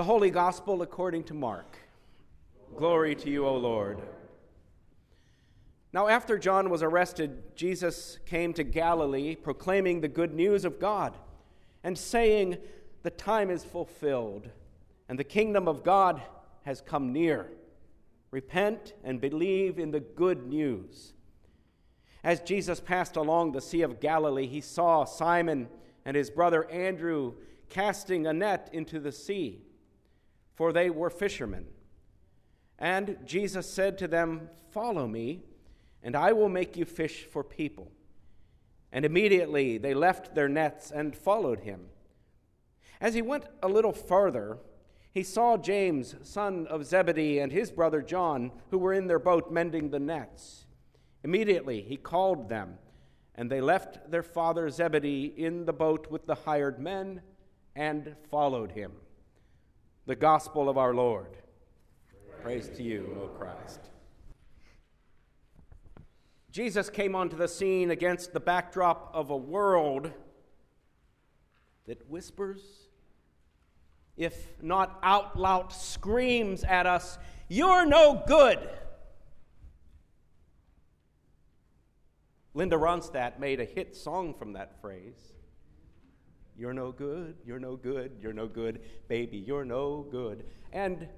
The Holy Gospel according to Mark. Glory to you, O Lord. Now, after John was arrested, Jesus came to Galilee proclaiming the good news of God and saying, The time is fulfilled and the kingdom of God has come near. Repent and believe in the good news. As Jesus passed along the Sea of Galilee, he saw Simon and his brother Andrew casting a net into the sea for they were fishermen. And Jesus said to them, Follow me, and I will make you fish for people. And immediately they left their nets and followed him. As he went a little farther, he saw James, son of Zebedee, and his brother John, who were in their boat mending the nets. Immediately he called them, and they left their father Zebedee in the boat with the hired men and followed him the gospel of our Lord. Praise, Praise to you, O Christ. Jesus came onto the scene against the backdrop of a world that whispers, if not out loud screams at us, You're no good. Linda Ronstadt made a hit song from that phrase. You're no good, you're no good, you're no good, baby, you're no good. And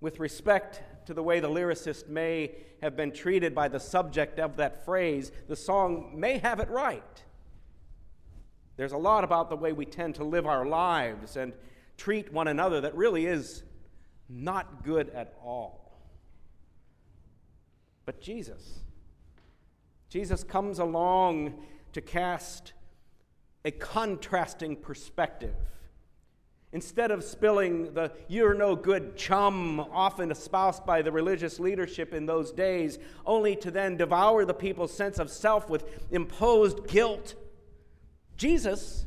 with respect to the way the lyricist may have been treated by the subject of that phrase, the song may have it right. There's a lot about the way we tend to live our lives and treat one another that really is not good at all. But Jesus, Jesus comes along to cast a contrasting perspective. Instead of spilling the you're no good chum often espoused by the religious leadership in those days, only to then devour the people's sense of self with imposed guilt, Jesus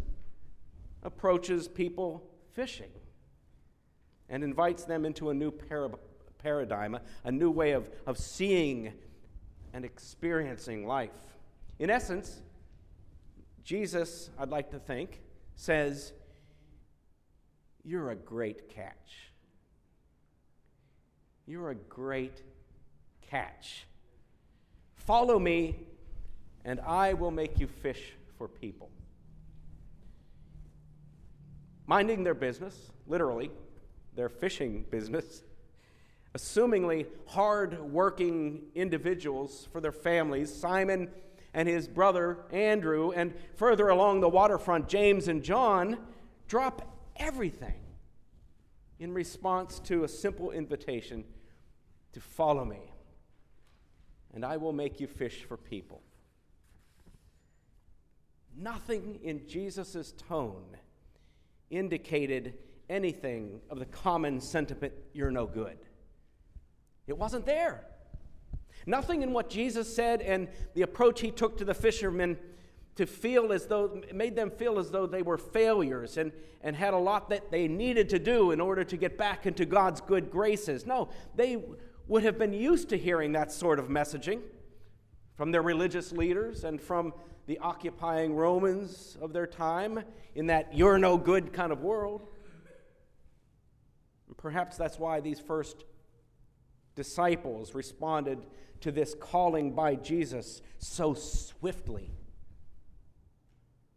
approaches people fishing and invites them into a new para- paradigm, a new way of, of seeing and experiencing life. In essence, Jesus, I'd like to think, says, You're a great catch. You're a great catch. Follow me, and I will make you fish for people. Minding their business, literally, their fishing business, assumingly hard working individuals for their families, Simon and his brother Andrew, and further along the waterfront, James and John, drop everything in response to a simple invitation to follow me, and I will make you fish for people. Nothing in Jesus' tone indicated anything of the common sentiment, you're no good. It wasn't there. Nothing in what Jesus said and the approach he took to the fishermen to feel as though made them feel as though they were failures and, and had a lot that they needed to do in order to get back into God's good graces. No, they would have been used to hearing that sort of messaging from their religious leaders and from the occupying Romans of their time in that you're no good kind of world. perhaps that's why these first disciples responded to this calling by Jesus so swiftly.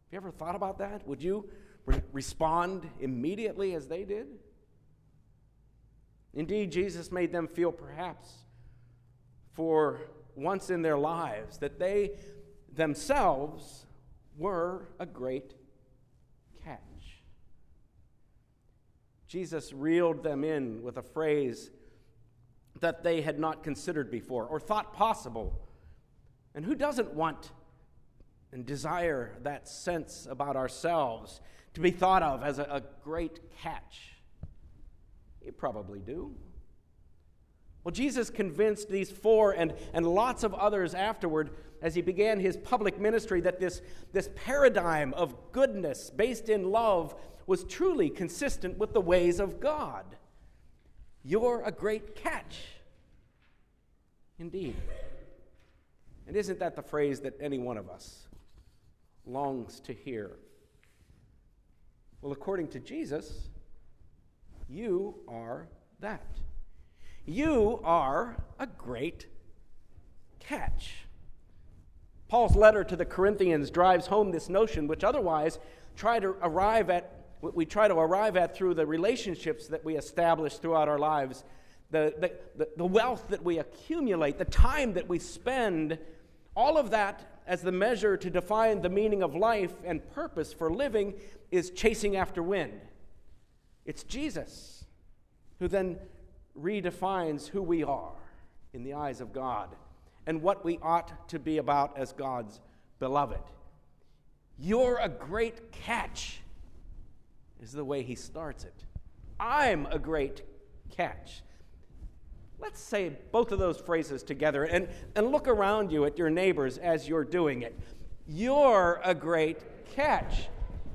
Have you ever thought about that? Would you re- respond immediately as they did? Indeed, Jesus made them feel perhaps for once in their lives that they themselves were a great catch. Jesus reeled them in with a phrase that they had not considered before or thought possible. And who doesn't want and desire that sense about ourselves to be thought of as a, a great catch? You probably do. Well, Jesus convinced these four and, and lots of others afterward as he began his public ministry that this, this paradigm of goodness based in love was truly consistent with the ways of God. You're a great catch. Indeed. And isn't that the phrase that any one of us longs to hear? Well, according to Jesus, You are that. You are a great catch. Paul's letter to the Corinthians drives home this notion, which otherwise try to arrive at we try to arrive at through the relationships that we establish throughout our lives, the, the, the, the wealth that we accumulate, the time that we spend, all of that as the measure to define the meaning of life and purpose for living is chasing after wind. It's Jesus who then redefines who we are in the eyes of God and what we ought to be about as God's beloved. You're a great catch, is the way he starts it. I'm a great catch. Let's say both of those phrases together and, and look around you at your neighbors as you're doing it. You're a great catch.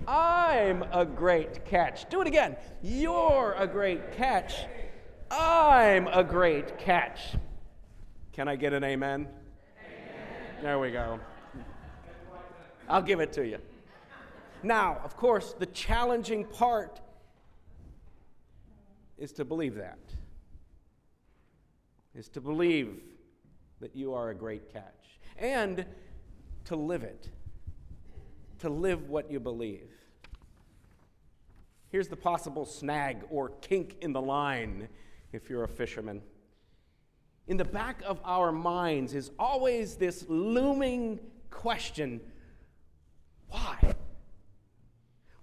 I'm a great catch. Do it again. You're a great catch. I'm a great catch. Can I get an amen? amen? There we go. I'll give it to you. Now, of course, the challenging part is to believe that. Is to believe that you are a great catch and to live it. To live what you believe. Here's the possible snag or kink in the line if you're a fisherman. In the back of our minds is always this looming question why?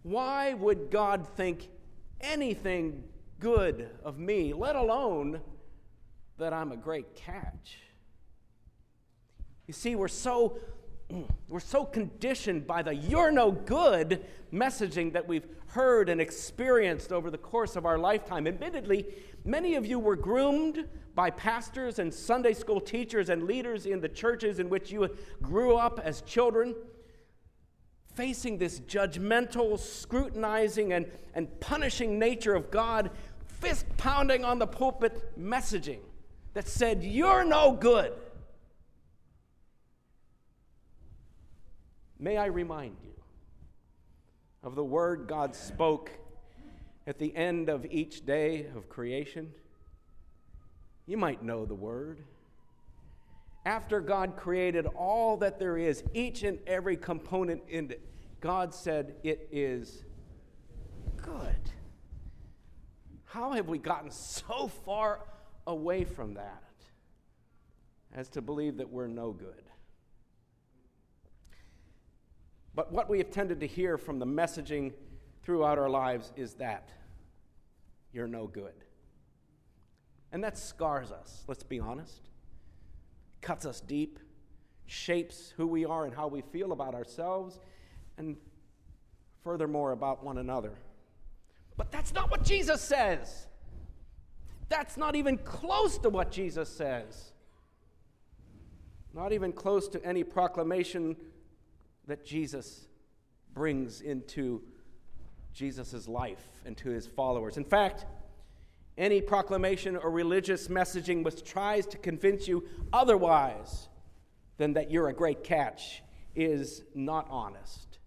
Why would God think anything good of me, let alone that I'm a great catch? You see, we're so we're so conditioned by the you're no good messaging that we've heard and experienced over the course of our lifetime. Admittedly, many of you were groomed by pastors and Sunday school teachers and leaders in the churches in which you grew up as children, facing this judgmental, scrutinizing, and, and punishing nature of God, fist pounding on the pulpit messaging that said, You're no good. May I remind you of the word God spoke at the end of each day of creation? You might know the word. After God created all that there is, each and every component in it, God said, It is good. How have we gotten so far away from that as to believe that we're no good? But what we have tended to hear from the messaging throughout our lives is that you're no good. And that scars us, let's be honest. Cuts us deep, shapes who we are and how we feel about ourselves, and furthermore about one another. But that's not what Jesus says. That's not even close to what Jesus says. Not even close to any proclamation that Jesus brings into Jesus' life and to his followers. In fact, any proclamation or religious messaging which tries to convince you otherwise than that you're a great catch is not honest.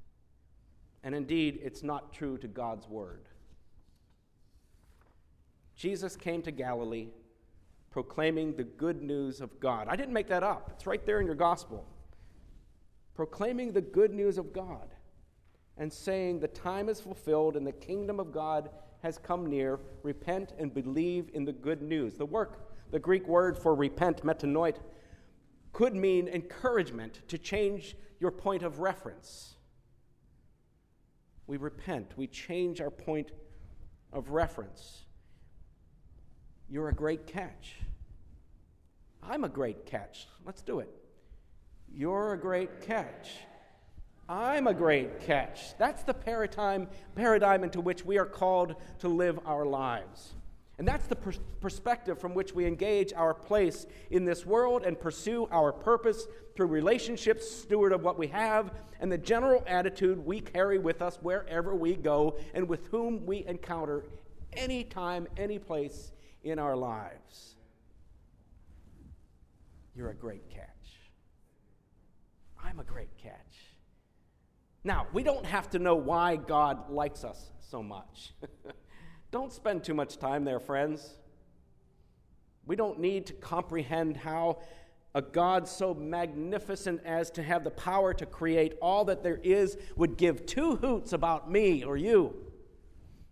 And indeed, it's not true to God's word. Jesus came to Galilee proclaiming the good news of God. I didn't make that up, it's right there in your gospel proclaiming the good news of God and saying, The time is fulfilled and the kingdom of God has come near. Repent and believe in the good news. The work, the Greek word for repent, metanoit, could mean encouragement to change your point of reference. We repent, we change our point of reference. You're a great catch. I'm a great catch. Let's do it. You're a great catch. I'm a great catch. That's the paradigm, paradigm into which we are called to live our lives. And that's the pers- perspective from which we engage our place in this world and pursue our purpose through relationships, steward of what we have, and the general attitude we carry with us wherever we go and with whom we encounter anytime, any place in our lives. You're a great catch. I'm a great catch. Now, we don't have to know why God likes us so much Don't spend too much time there, friends. We don't need to comprehend how a God so magnificent as to have the power to create all that there is would give two hoots about me or you.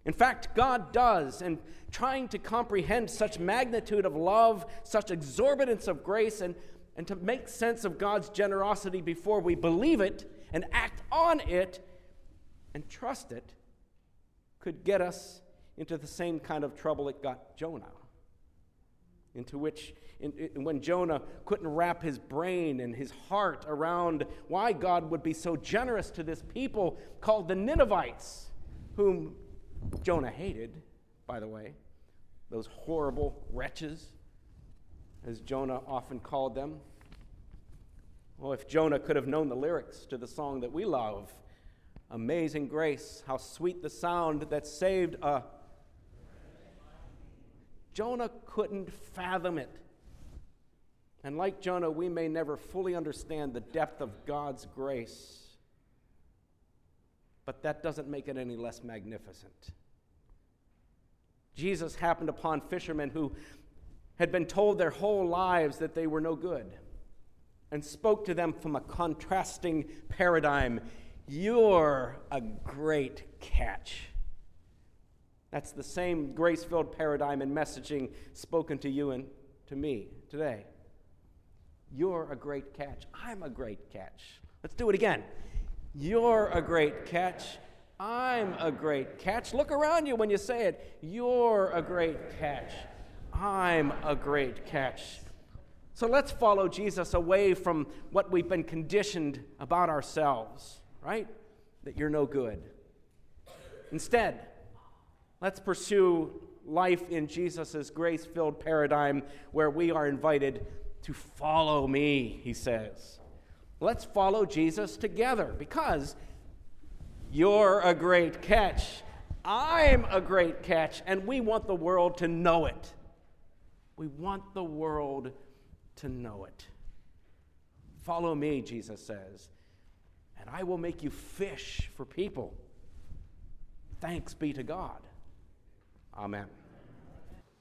In fact, God does, and trying to comprehend such magnitude of love, such exorbitance of grace, and, and to make sense of God's generosity before we believe it and act on it and trust it, could get us into the same kind of trouble it got Jonah, into which in, in, when Jonah couldn't wrap his brain and his heart around why God would be so generous to this people called the Ninevites, whom Jonah hated, by the way, those horrible wretches, as Jonah often called them. Well, if Jonah could have known the lyrics to the song that we love, Amazing Grace, how sweet the sound that saved a. Jonah couldn't fathom it. And like Jonah, we may never fully understand the depth of God's grace, but that doesn't make it any less magnificent. Jesus happened upon fishermen who had been told their whole lives that they were no good and spoke to them from a contrasting paradigm. You're a great catch. That's the same grace filled paradigm and messaging spoken to you and to me today. You're a great catch. I'm a great catch. Let's do it again. You're a great catch. I'm a great catch. Look around you when you say it. You're a great catch. I'm a great catch. So let's follow Jesus away from what we've been conditioned about ourselves, right? That you're no good. Instead, let's pursue life in Jesus' grace filled paradigm where we are invited to follow me, he says. Let's follow Jesus together because you're a great catch. I'm a great catch, and we want the world to know it. We want the world to know it. Follow me, Jesus says, and I will make you fish for people. Thanks be to God. Amen.